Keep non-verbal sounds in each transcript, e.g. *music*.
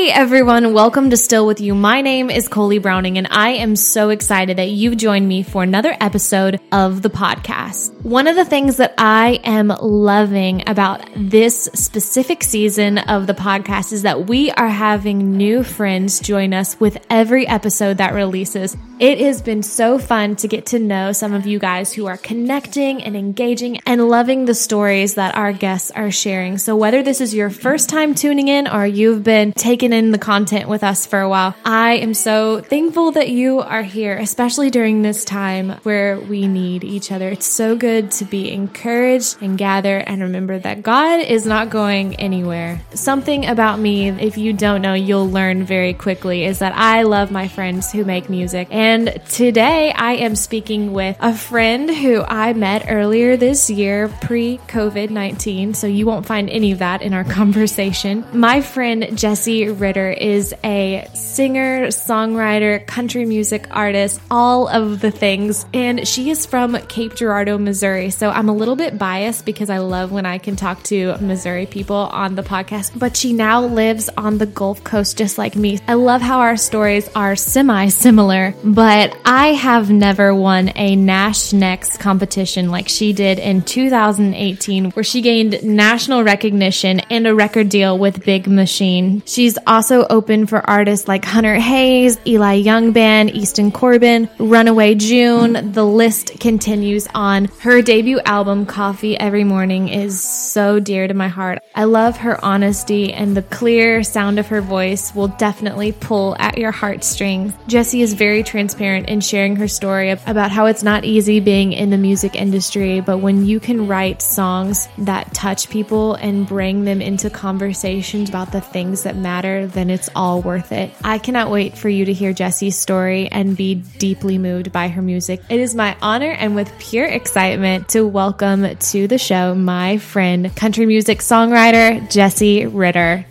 Hey everyone, welcome to Still With You. My name is Coley Browning and I am so excited that you've joined me for another episode of the podcast. One of the things that I am loving about this specific season of the podcast is that we are having new friends join us with every episode that releases. It has been so fun to get to know some of you guys who are connecting and engaging and loving the stories that our guests are sharing. So whether this is your first time tuning in or you've been taken in the content with us for a while. I am so thankful that you are here, especially during this time where we need each other. It's so good to be encouraged and gather and remember that God is not going anywhere. Something about me, if you don't know, you'll learn very quickly, is that I love my friends who make music. And today I am speaking with a friend who I met earlier this year, pre COVID 19. So you won't find any of that in our *laughs* conversation. My friend Jessie Ritter is a singer, songwriter, country music artist, all of the things. And she is from Cape Girardeau, Missouri. So I'm a little bit biased because I love when I can talk to Missouri people on the podcast. But she now lives on the Gulf Coast just like me. I love how our stories are semi similar, but I have never won a Nash Next competition like she did in 2018, where she gained national recognition and a record deal with Big Machine. She's She's also open for artists like Hunter Hayes, Eli Young Band, Easton Corbin, Runaway June. The list continues on. Her debut album, Coffee Every Morning, is so dear to my heart. I love her honesty, and the clear sound of her voice will definitely pull at your heartstrings. Jessie is very transparent in sharing her story about how it's not easy being in the music industry, but when you can write songs that touch people and bring them into conversations about the things that matter then it's all worth it. I cannot wait for you to hear Jessie's story and be deeply moved by her music. It is my honor and with pure excitement to welcome to the show my friend, country music songwriter Jessie Ritter.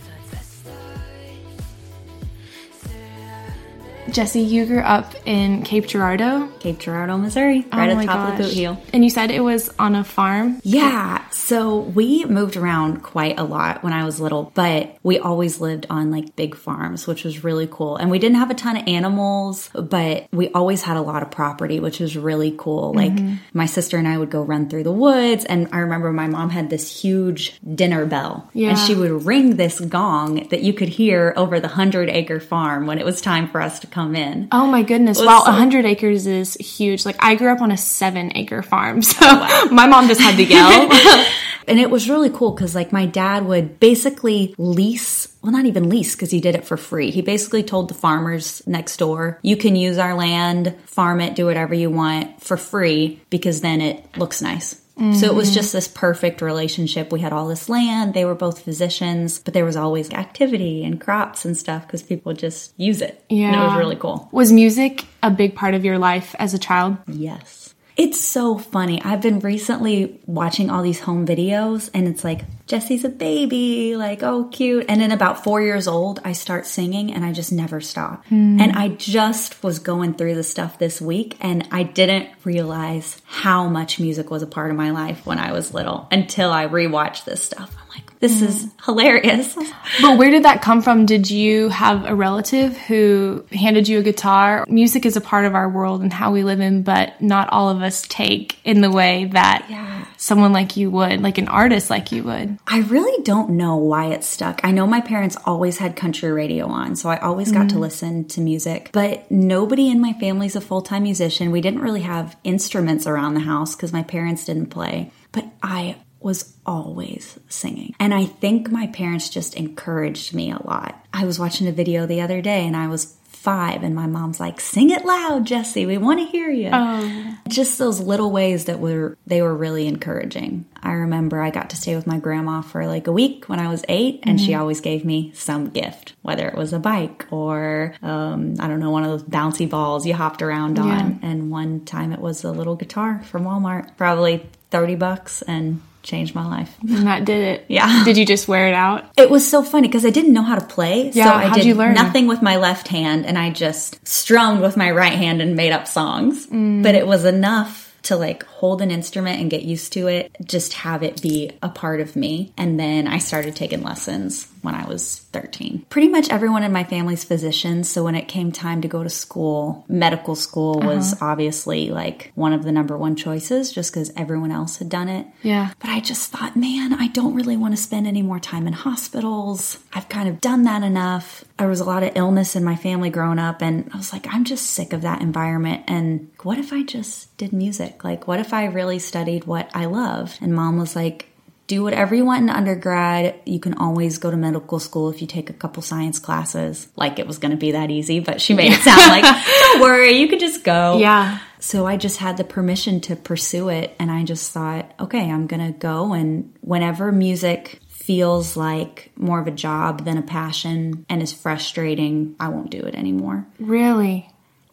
Jessie, you grew up in Cape Girardeau. Cape Girardeau, Missouri, right oh at the top gosh. of the boot heel. And you said it was on a farm? Yeah. So we moved around quite a lot when I was little, but we always lived on like big farms, which was really cool. And we didn't have a ton of animals, but we always had a lot of property, which was really cool. Like mm-hmm. my sister and I would go run through the woods. And I remember my mom had this huge dinner bell. Yeah. And she would ring this gong that you could hear over the hundred acre farm when it was time for us to come in. Oh my goodness. Wow. A hundred acres is huge. Like I grew up on a seven acre farm. *laughs* So wow. my mom just had to yell. *laughs* and it was really cool because like my dad would basically lease well, not even lease because he did it for free. He basically told the farmers next door, you can use our land, farm it, do whatever you want for free because then it looks nice. Mm-hmm. So it was just this perfect relationship. We had all this land. They were both physicians, but there was always activity and crops and stuff because people just use it. Yeah. And it was really cool. Was music a big part of your life as a child? Yes. It's so funny. I've been recently watching all these home videos and it's like, Jesse's a baby, like, oh, cute. And then about four years old, I start singing and I just never stop. Mm. And I just was going through the stuff this week and I didn't realize how much music was a part of my life when I was little until I rewatched this stuff. This is hilarious. But where did that come from? Did you have a relative who handed you a guitar? Music is a part of our world and how we live in, but not all of us take in the way that yeah. someone like you would, like an artist like you would. I really don't know why it stuck. I know my parents always had country radio on, so I always got mm. to listen to music, but nobody in my family's a full time musician. We didn't really have instruments around the house because my parents didn't play. But I was always singing. And I think my parents just encouraged me a lot. I was watching a video the other day and I was five and my mom's like sing it loud Jesse. we want to hear you oh. just those little ways that were they were really encouraging i remember i got to stay with my grandma for like a week when i was 8 and mm-hmm. she always gave me some gift whether it was a bike or um, i don't know one of those bouncy balls you hopped around on yeah. and one time it was a little guitar from walmart probably 30 bucks and changed my life. *laughs* And that did it. Yeah. Did you just wear it out? It was so funny because I didn't know how to play. Yeah, so I did you learn? nothing with my left hand and I just strummed with my right hand and made up songs. Mm. But it was enough to like hold an instrument and get used to it, just have it be a part of me. And then I started taking lessons when I was 13. Pretty much everyone in my family's physicians. So when it came time to go to school, medical school was uh-huh. obviously like one of the number one choices just because everyone else had done it. Yeah. But I just thought, man, I don't really want to spend any more time in hospitals. I've kind of done that enough. There was a lot of illness in my family growing up, and I was like, I'm just sick of that environment. And what if I just did music? Like, what if I really studied what I love? And mom was like, do whatever you want in undergrad. You can always go to medical school if you take a couple science classes. Like it was going to be that easy, but she made it sound like, *laughs* don't worry, you could just go. Yeah. So I just had the permission to pursue it. And I just thought, okay, I'm going to go. And whenever music feels like more of a job than a passion and is frustrating, I won't do it anymore. Really?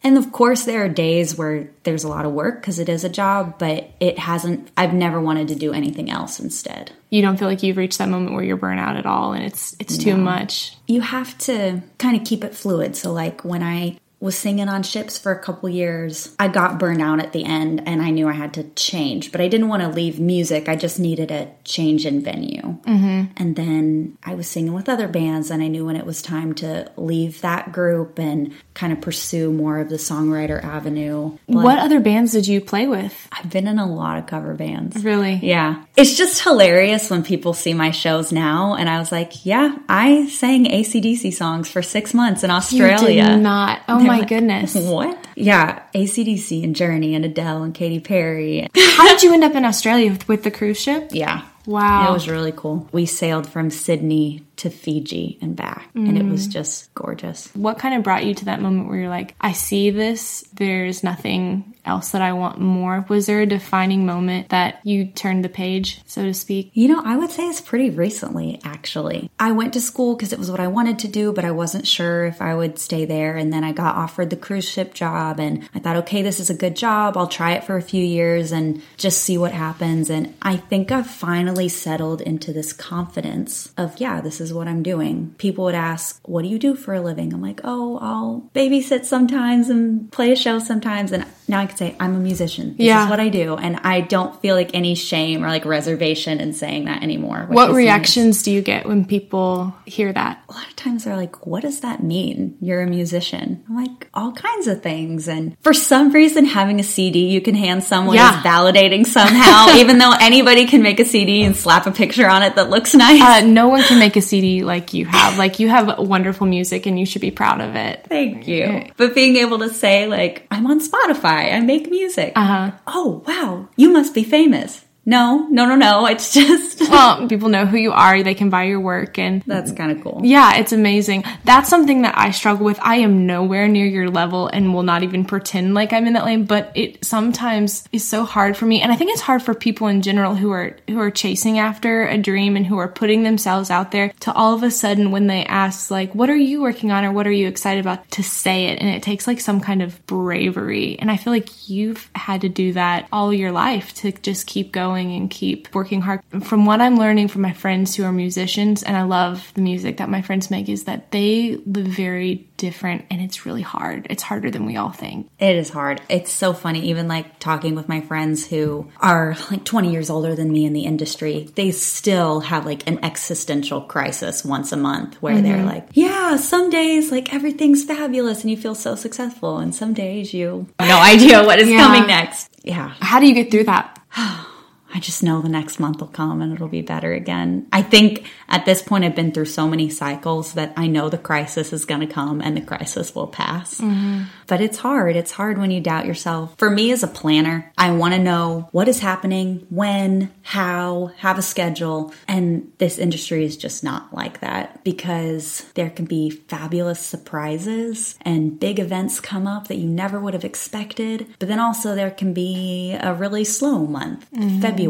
And of course, there are days where there's a lot of work because it is a job, but it hasn't, I've never wanted to do anything else instead. You don't feel like you've reached that moment where you're burnt out at all and it's, it's no. too much. You have to kind of keep it fluid. So, like when I was singing on ships for a couple years. I got burned out at the end and I knew I had to change, but I didn't want to leave music. I just needed a change in venue. Mm-hmm. And then I was singing with other bands and I knew when it was time to leave that group and kind of pursue more of the songwriter avenue. But what other bands did you play with? I've been in a lot of cover bands. Really? Yeah. It's just hilarious when people see my shows now and I was like, yeah, I sang ACDC songs for six months in Australia. Not. Oh Oh my like, goodness. *laughs* What? Yeah, ACDC and Journey and Adele and Katy Perry. How did you end up in Australia with, with the cruise ship? Yeah. Wow. It was really cool. We sailed from Sydney to Fiji and back, mm. and it was mm. just gorgeous. What kind of brought you to that moment where you're like, I see this, there's nothing else that I want more? Was there a defining moment that you turned the page, so to speak? You know, I would say it's pretty recently, actually. I went to school because it was what I wanted to do, but I wasn't sure if I would stay there. And then I got offered the cruise ship job, and I thought, okay, this is a good job. I'll try it for a few years and just see what happens. And I think I've finally settled into this confidence of, yeah, this is what I'm doing. People would ask, what do you do for a living? I'm like, oh, I'll babysit sometimes and play a show sometimes. And now I can say I'm a musician. This yeah. is what I do, and I don't feel like any shame or like reservation in saying that anymore. What reactions nice. do you get when people hear that? A lot of times they're like, "What does that mean? You're a musician?" I'm like, all kinds of things. And for some reason, having a CD you can hand someone yeah. is validating somehow, *laughs* even though anybody can make a CD and slap a picture on it that looks nice. Uh, no one can make a CD like you have. Like you have wonderful music, and you should be proud of it. Thank you. But being able to say like, "I'm on Spotify." I make music. Uh-huh. Oh, wow. You must be famous. No, no, no, no. *laughs* It's just. well, people know who you are. They can buy your work. And that's kind of cool. Yeah, it's amazing. That's something that I struggle with. I am nowhere near your level and will not even pretend like I'm in that lane, but it sometimes is so hard for me. And I think it's hard for people in general who are, who are chasing after a dream and who are putting themselves out there to all of a sudden when they ask, like, what are you working on or what are you excited about to say it? And it takes like some kind of bravery. And I feel like you've had to do that all your life to just keep going going and keep working hard. From what I'm learning from my friends who are musicians, and I love the music that my friends make, is that they live very different and it's really hard. It's harder than we all think. It is hard. It's so funny, even like talking with my friends who are like 20 years older than me in the industry, they still have like an existential crisis once a month where mm-hmm. they're like, yeah, some days like everything's fabulous and you feel so successful, and some days you have no *laughs* idea what is yeah. coming next. Yeah. How do you get through that? *sighs* I just know the next month will come and it'll be better again. I think at this point, I've been through so many cycles that I know the crisis is going to come and the crisis will pass. Mm-hmm. But it's hard. It's hard when you doubt yourself. For me as a planner, I want to know what is happening, when, how, have a schedule. And this industry is just not like that because there can be fabulous surprises and big events come up that you never would have expected. But then also there can be a really slow month, mm-hmm. February.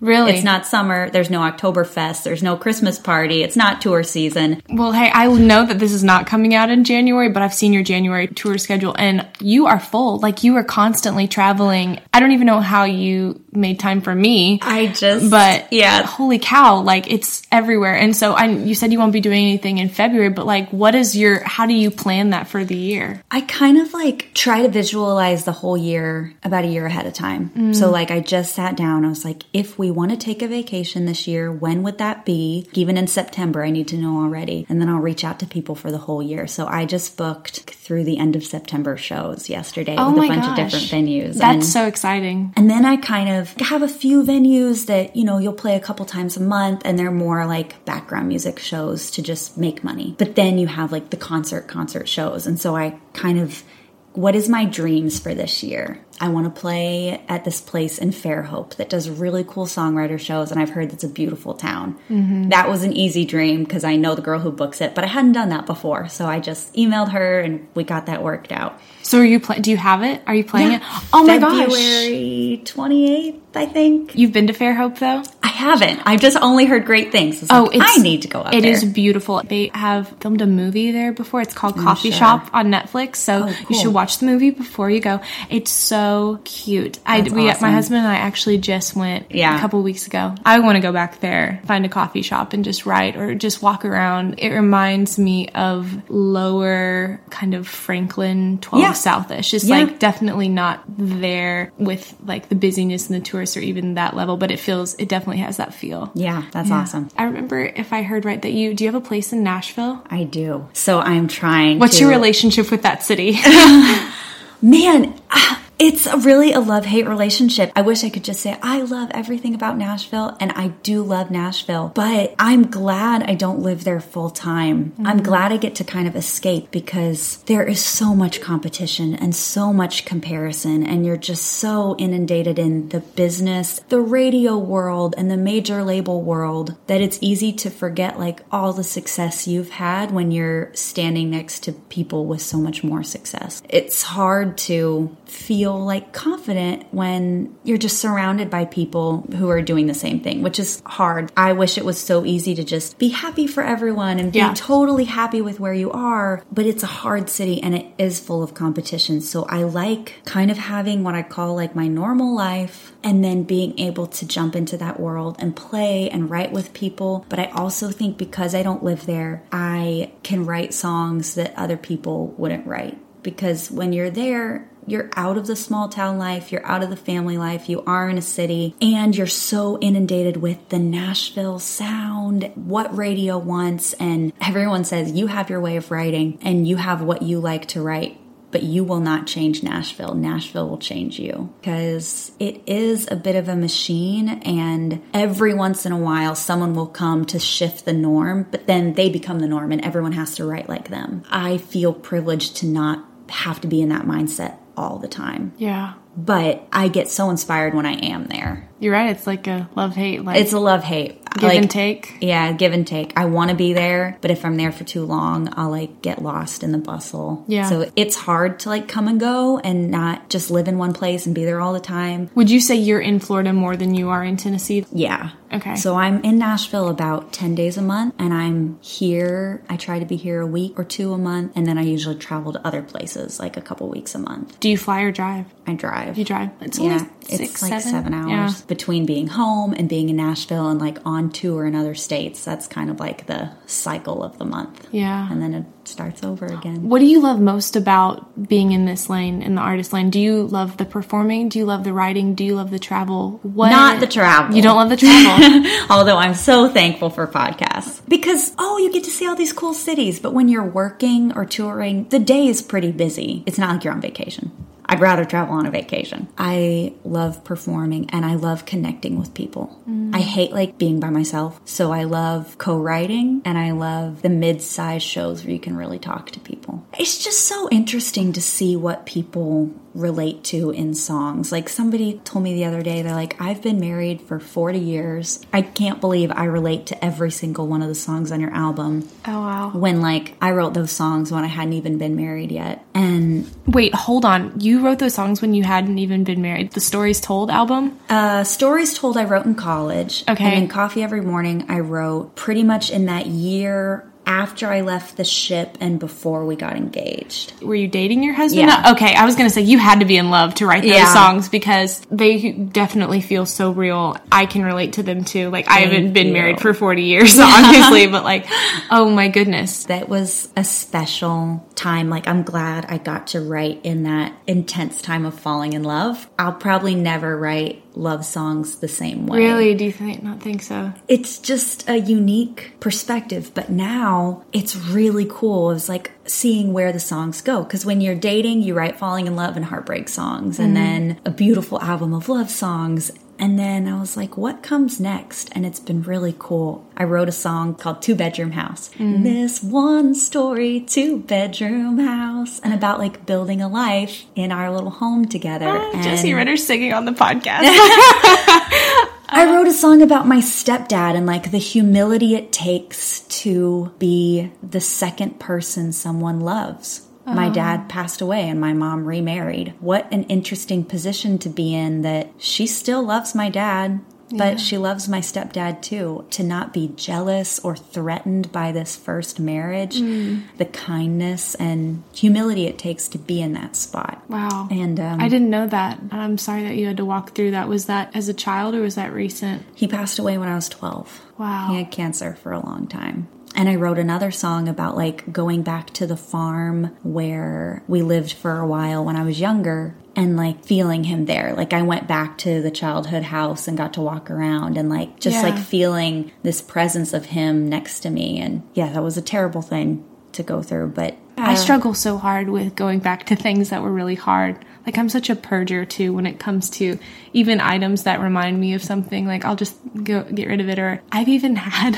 Really? It's not summer. There's no Oktoberfest. There's no Christmas party. It's not tour season. Well, hey, I know that this is not coming out in January, but I've seen your January tour schedule and you are full. Like you are constantly traveling. I don't even know how you made time for me. I just, But yeah, holy cow, like it's everywhere. And so I, you said you won't be doing anything in February, but like, what is your, how do you plan that for the year? I kind of like try to visualize the whole year about a year ahead of time. Mm. So, like, I just sat down. I was like, if we want to take a vacation this year, when would that be? Even in September, I need to know already. And then I'll reach out to people for the whole year. So, I just booked through the end of September shows yesterday Oh with a bunch gosh. of different venues. That's and, so exciting. and then I kind of have a few venues that, you know, you'll play a couple times a month and they're more like background music shows to just make money. But then you have like the concert concert shows. And so I kind of what is my dreams for this year? I want to play at this place in Fairhope that does really cool songwriter shows, and I've heard it's a beautiful town. Mm-hmm. That was an easy dream because I know the girl who books it, but I hadn't done that before, so I just emailed her and we got that worked out. So are you playing, do you have it? Are you playing it? Oh my gosh. February twenty eighth, I think. You've been to Fairhope though? I haven't. I've just only heard great things. It's Oh, like, I need to go up It there. is beautiful. They have filmed a movie there before. It's called Coffee sure. Shop on Netflix. So Oh, you should watch the movie before you go. It's so cute. I That's we my husband and I actually just went Yeah. a couple weeks ago. I want to go back there, find a coffee shop and just write or just walk around. It reminds me of lower kind of Franklin 12 Yeah. Southish. It's Yeah. like definitely not there with like the busyness and the tourists or even that level, but it feels it definitely has that feel. yeah, that's awesome. I remember if I heard right that you do you have a place in Nashville? I do. So I'm trying. What's to, your relationship with that city? *laughs* Man, ah, it's a really a love hate relationship. I wish I could just say I love everything about Nashville, and I do love Nashville, but I'm glad I don't live there full time. I'm mm-hmm. glad I get to kind of escape because there is so much competition and so much comparison, and you're just so inundated in the business, the radio world, and the major label world that it's easy to forget like all the success you've had when you're standing next to people with so much more success. It's hard to feel like confident when you're just surrounded by people who are doing the same thing, which is hard. I wish it was so easy to just be happy for everyone and be Yeah. totally happy with where you are, but it's a hard city and it is full of competition. So I like kind of having what I call like my normal life and then being able to jump into that world and play and write with people. But I also think because I don't live there, I can write songs that other people wouldn't write. Because when you're there, you're out of the small town life, you're out of the family life, you are in a city, and you're so inundated with the Nashville sound, what radio wants, and everyone says you have your way of writing and you have what you like to write but you will not change Nashville. Nashville will change you because it is a bit of a machine, and every once in a while, someone will come to shift the norm, but then they become the norm, and everyone has to write like them. I feel privileged to not have to be in that mindset all the time, yeah. but I get so inspired when I am there. You're right. It's like a love hate, like It's a love hate. give and take. Yeah, give and take. I want to be there, but if I'm there for too long, I'll like get lost in the bustle. Yeah. So it's hard to like come and go and not just live in one place and be there all the time. Would you say you're in Florida more than you are in Tennessee? Yeah. Okay. So I'm in Nashville about 10 days a month and I'm here. I try to be here a week or two a month and then I usually travel to other places like a couple weeks a month. Do you fly or drive? I drive. You drive. It's yeah, only it's six, like seven? seven hours Yeah. Between being home and being in Nashville and like on tour in other states. That's kind of like the cycle of the month. Yeah. And then it starts over again. What do you love most about being in this lane, in the artist lane? Do you love the performing? Do you love the writing? Do you love the travel? What? Not the travel. You don't love the travel. *laughs* Although I'm so thankful for podcasts because, oh, you get to see all these cool cities. But when you're working or touring, the day is pretty busy. It's not like you're on vacation. I'd rather travel on a vacation. I love performing and I love connecting with people. I hate like being by myself. So I love co writing and I love the mid sized shows where you can really talk to people. It's just so interesting to see what people relate to in songs. Like somebody told me the other day, they're like, I've been married for 40 years. I can't believe I relate to every single one of the songs on your album. oh wow. When like I wrote those songs when I hadn't even been married yet. And Wait, hold on. You wrote those songs when you hadn't even been married. The Stories Told album? uh, Stories Told I wrote in college. Okay. And Coffee Every Morning I wrote pretty much in that year after I left the ship and before we got engaged. Were you dating your husband? Yeah. Okay, I was gonna say you had to be in love to write those Yeah. songs because they definitely feel so real. I can relate to them too. Like I haven't been you. married for *laughs* 40 years, obviously, but like, *laughs* oh my goodness. That was a special time. Like, I'm glad I got to write in that intense time of falling in love. I'll probably never write love songs the same way. Really? Do you think not think so? It's just a unique perspective, but now it's really cool. It's like seeing where the songs go. Because when you're dating, you write falling in love and heartbreak songs, and mm-hmm. then a beautiful album of love songs. And then I was like, what comes next? And it's been really cool. I wrote a song called Two Bedroom House. Mm. This one story, two bedroom house, and about like building a life in our little home together. Ah, and Jesse Ritter singing on the podcast. *laughs* I wrote a song about my stepdad and like the humility it takes to be the second person someone loves. My dad passed away and my mom remarried. What an interesting position to be in that she still loves my dad, but she loves my stepdad too. To not be jealous or threatened by this first marriage, the kindness and humility it takes to be in that spot. wow. And um, I didn't know that. I'm sorry that you had to walk through that. Was that as a child or was that recent? He passed away when I was 12. Wow. He had cancer for a long time. And I wrote another song about like going back to the farm where we lived for a while when I was younger and like feeling him there. Like I went back to the childhood house and got to walk around and like just Yeah. like feeling this presence of him next to me. And yeah, that was a terrible thing to go through, but I struggle so hard with going back to things that were really hard. Like I'm such a purger too when it comes to even items that remind me of something. Like I'll just go get rid of it. Or I've even *laughs* had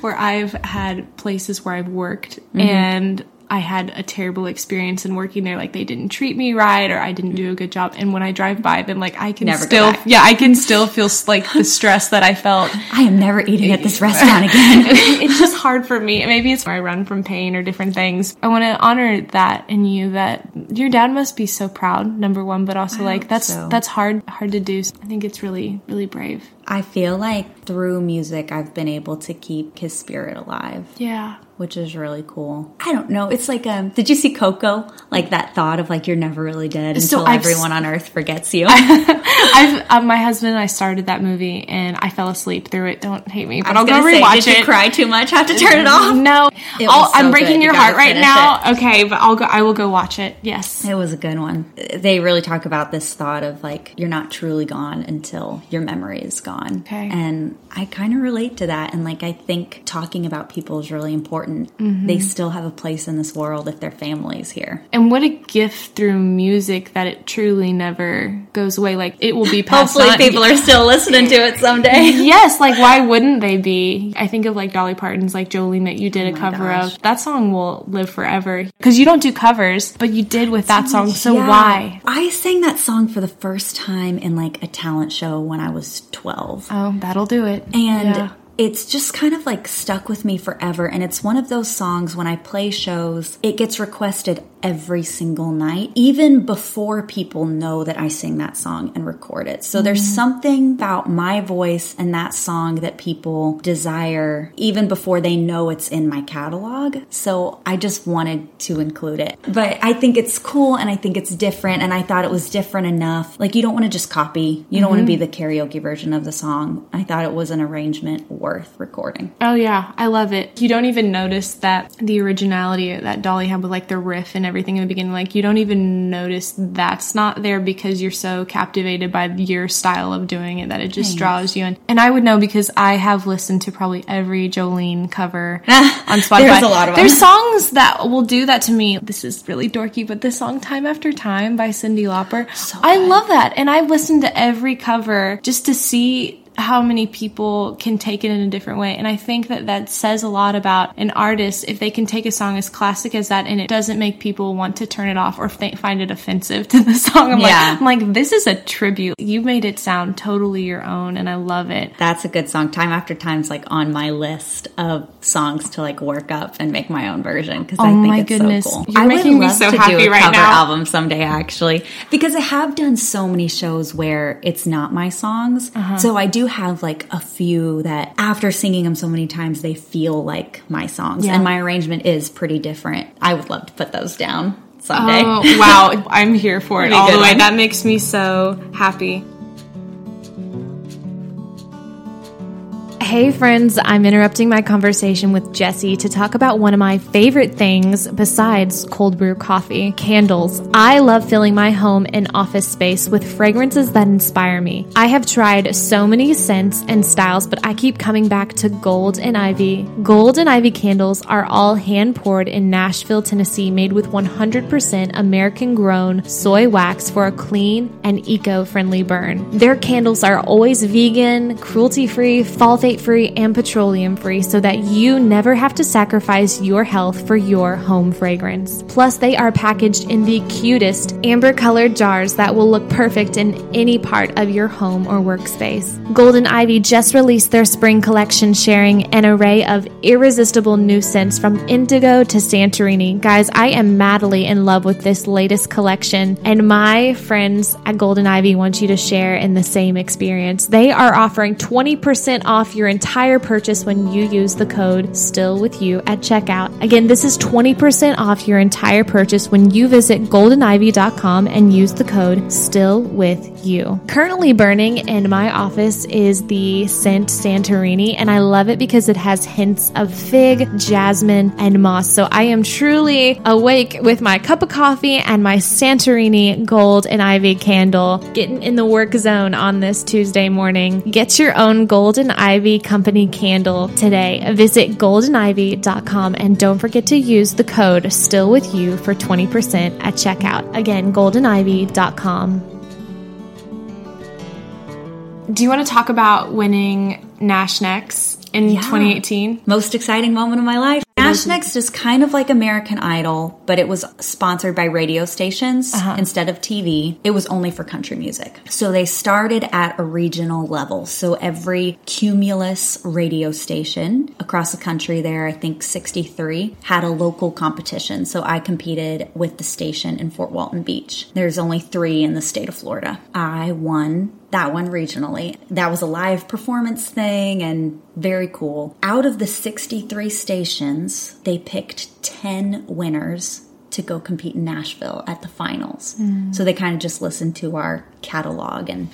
where I've had places where I've worked Mm-hmm. and I had a terrible experience in working there. Like they didn't treat me right or I didn't do a good job. And when I drive by them, like I can Never still, yeah, I can still feel like the stress that I felt I am never eating at this *laughs* restaurant again. *laughs* it's just hard for me. Maybe it's where I run from pain or different things. I want to honor that in you that your dad must be so proud, number one, but also like that's so. that's hard hard to do. I think it's really really brave. I feel like through music, I've been able to keep his spirit alive. Yeah. Which is really cool. I don't know. It's like um did you see Coco? Like that thought of like you're never really dead until everyone on earth forgets you. *laughs* I've uh, my husband and I started that movie and I fell asleep through it. Don't hate me, but I I'll go say, rewatch did it. you cry too much? Have to turn it off. *laughs* No, It so I'm breaking good. Your heart right now. Okay, but I'll go. I will go watch it. Yes. It was a good one. They really talk about this thought of like you're not truly gone until your memory is gone. Okay. And I kind of relate to that. And like I think talking about people is really important. Mm-hmm. They still have a place in this world if their family's here. And what a gift through music that it truly never goes away. Like it will be passed Hopefully on. people are still listening to it someday. *laughs* yes, like why wouldn't they be? I think of like Dolly Parton's like Jolene that you did a Oh my cover gosh. of. That song will live forever because you don't do covers, but you did with that song. So Yeah. why? I sang that song for the first time in like a talent show when I was 12. Oh, that'll do it. And Yeah. It's just kind of like stuck with me forever. And it's one of those songs when I play shows, it gets requested every single night, even before people know that I sing that song and record it. So there's mm-hmm. something about my voice and that song that people desire even before they know it's in my catalog. So I just wanted to include it. But I think it's cool and I think it's different. And I thought it was different enough. Like, you don't want to just copy, you don't want to be mm-hmm. the karaoke version of the song. I thought it was an arrangement worth recording. Oh yeah, I love it. You don't even notice that the originality that Dolly had with like the riff and everything in the beginning. Like you don't even notice that's not there because you're so captivated by your style of doing it that it just draws you in. And I would know because I have listened to probably every Jolene cover *laughs* on Spotify. There's a lot of them. There's songs that will do that to me. This is really dorky, but this song "Time After Time" by Cyndi Lauper, I love that, and I've listened to every cover just to see how many people can take it in a different way. And I think that that says a lot about an artist if they can take a song as classic as that and it doesn't make people want to turn it off or find it offensive *laughs* to the song. I'm Yeah. like, I'm like, this is a tribute. You made it sound totally your own and I love it. That's a good song. Time After Time's like on my list of songs to like work up and make my own version because I think Oh my it's goodness. so cool. You're I would making me so to happy do a right cover now. album someday actually because I have done so many shows where it's not my songs. Uh-huh. So I do do have like a few that after singing them so many times, they feel like my songs. Yeah. And my arrangement is pretty different. I would love to put those down someday. Oh, wow. I'm here for it all the way. one. That makes me so happy. Hey friends, I'm interrupting my conversation with Jesse to talk about one of my favorite things besides cold brew coffee candles. I love filling my home and office space with fragrances that inspire me. I have tried so many scents and styles, but I keep coming back to Gold and Ivy. Gold and Ivy candles are all hand poured in Nashville, Tennessee, made with 100% American grown soy wax for a clean and eco friendly burn. Their candles are always vegan, cruelty free, phthalate free, and petroleum free so that you never have to sacrifice your health for your home fragrance. Plus, they are packaged in the cutest amber colored jars that will look perfect in any part of your home or workspace. Golden Ivy just released their spring collection, sharing an array of irresistible new scents from indigo to Santorini. Guys, I am madly in love with this latest collection, and my friends at Golden Ivy want you to share in the same experience. They are offering 20% off your entire purchase when you use the code still with you at checkout. Again, this is 20% off your entire purchase when you visit goldenivy.com and use the code still with you. Currently burning in my office is the scent Santorini and I love it because it has hints of fig, jasmine, and moss. So I am truly awake with my cup of coffee and my Santorini gold and ivy candle, getting in the work zone on this Tuesday morning. Get your own golden ivy company candle today. Visit goldenivy.com and don't forget to use the code still with you for 20% at checkout. Again, goldenivy.com. Do you want to talk about winning Nash Next in Yeah. 2018? Most exciting moment of my life. Nash Next is kind of like American Idol, but it was sponsored by radio stations uh-huh. instead of TV. It was only for country music. So they started at a regional level. So every cumulus radio station across the country, there, I think 63, had a local competition. So I competed with the station in Fort Walton Beach. There's only three in the state of Florida. I won that one regionally. That was a live performance thing and very cool. Out of the 63 stations, they picked 10 winners to go compete in Nashville at the finals. Mm. So they kind of just listened to our catalog and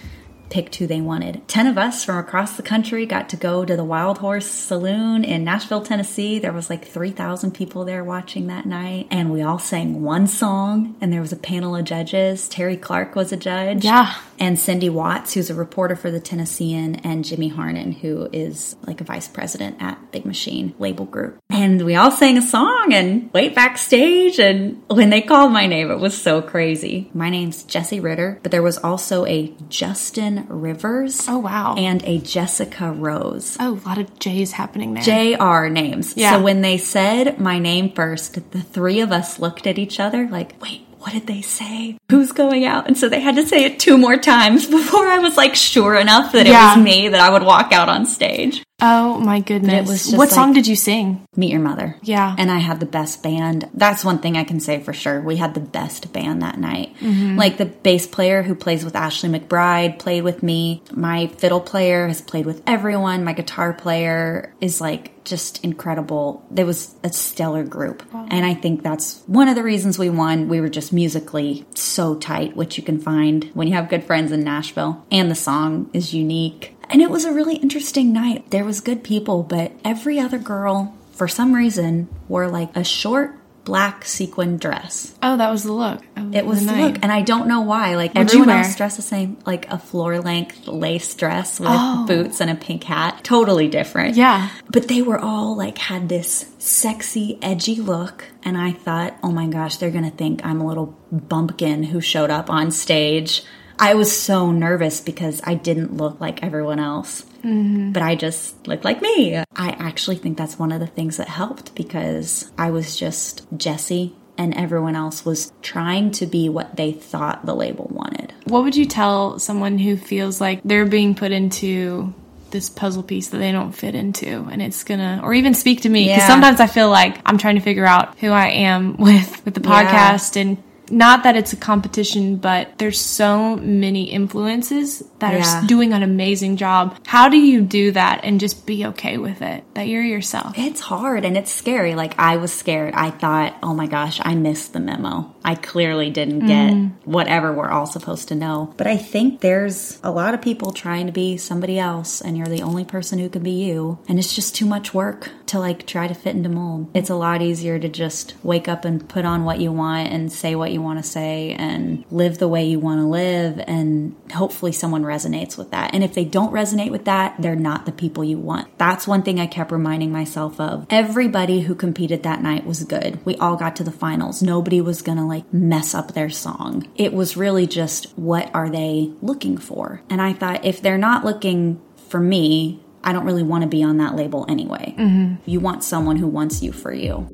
picked who they wanted. 10 of us from across the country got to go to the Wild Horse Saloon in Nashville, Tennessee. There was like 3,000 people there watching that night. And we all sang one song, and there was a panel of judges. Terri Clark was a judge. Yeah. And Cindy Watts, who's a reporter for the Tennessean, and Jimmy Harnen, who is like a vice president at Big Machine Label Group. And we all sang a song and wait backstage. And when they called my name, it was so crazy. My name's Jesse Ritter, but there was also a Justin Rivers. Oh, wow. And a Jessica Rose. Oh, a lot of J's happening there. JR names. Yeah. So when they said my name first, the three of us looked at each other like, wait, what did they say? Who's going out? And so they had to say it two more times *laughs* before I was like sure enough that Yeah. it was me that I would walk out on stage. Oh my goodness. was just what song did you sing? Meet your mother. Yeah. And I had the best band. That's one thing I can say for sure. We had the best band that night. Mm-hmm. Like the bass player who plays with Ashley McBryde played with me. My fiddle player has played with everyone. My guitar player is like just incredible. There was a stellar group. And I think that's one of the reasons we won. We were just musically so tight, which you can find when you have good friends in Nashville. And the song is unique. And it was a really interesting night. There was good people, but every other girl, for some reason, wore like a short black sequin dress. Oh, that was the look. It was the the look, and I don't know why. Like What'd everyone else dressed the same, like a floor length lace dress with Oh. boots and a pink hat. Totally different. Yeah. But they were all like had this sexy, edgy look, and I thought, oh my gosh, they're gonna think I'm a little bumpkin who showed up on stage. I was so nervous because I didn't look like everyone else, mm-hmm. but I just looked like me. I actually think that's one of the things that helped because I was just Jessie and everyone else was trying to be what they thought the label wanted. What would you tell someone who feels like they're being put into this puzzle piece that they don't fit into and it's gonna or even speak to me because Yeah. sometimes I feel like I'm trying to figure out who I am *laughs* with with the Yeah. podcast and not that it's a competition, but there's so many influences that Yeah. are doing an amazing job. How do you do that and just be okay with it that you're yourself? It's hard and it's scary. Like I was scared. I thought, oh my gosh, I missed the memo. I clearly didn't get mm. whatever we're all supposed to know. But I think there's a lot of people trying to be somebody else and you're the only person who can be you. And it's just too much work to like try to fit into mold. It's a lot easier to just wake up and put on what you want and say what you want to say and live the way you want to live. And hopefully someone resonates with that. And if they don't resonate with that, they're not the people you want. That's one thing I kept reminding myself of. Everybody who competed that night was good. We all got to the finals. Nobody was gonna like mess up their song. It was really just what are they looking for? And I thought if they're not looking for me, I don't really want to be on that label anyway. Mm-hmm. You want someone who wants you for you.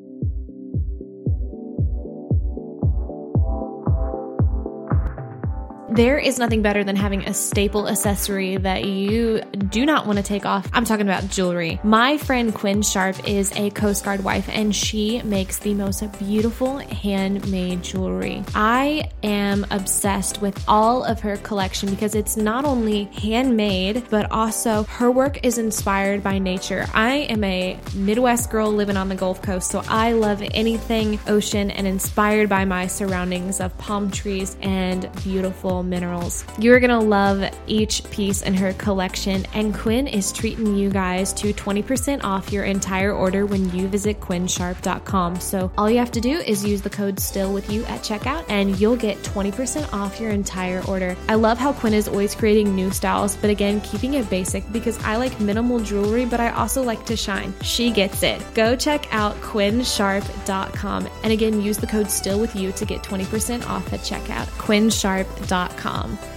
There is nothing better than having a staple accessory that you do not want to take off. I'm talking about jewelry. My friend Quinn Sharp is a Coast Guard wife and she makes the most beautiful handmade jewelry. I am obsessed with all of her collection because it's not only handmade, but also her work is inspired by nature. I am a Midwest girl living on the Gulf Coast, so I love anything ocean and inspired by my surroundings of palm trees and beautiful minerals. You're gonna love each piece in her collection, and Quinn is treating you guys to 20% off your entire order when you visit quinsharp.com. So all you have to do is use the code STILL with you at checkout, and you'll get 20% off your entire order. I love how Quinn is always creating new styles, but again, keeping it basic because I like minimal jewelry, but I also like to shine. She gets it. Go check out quinsharp.com, and again, use the code STILL with you to get 20% off at checkout. quinsharp.com.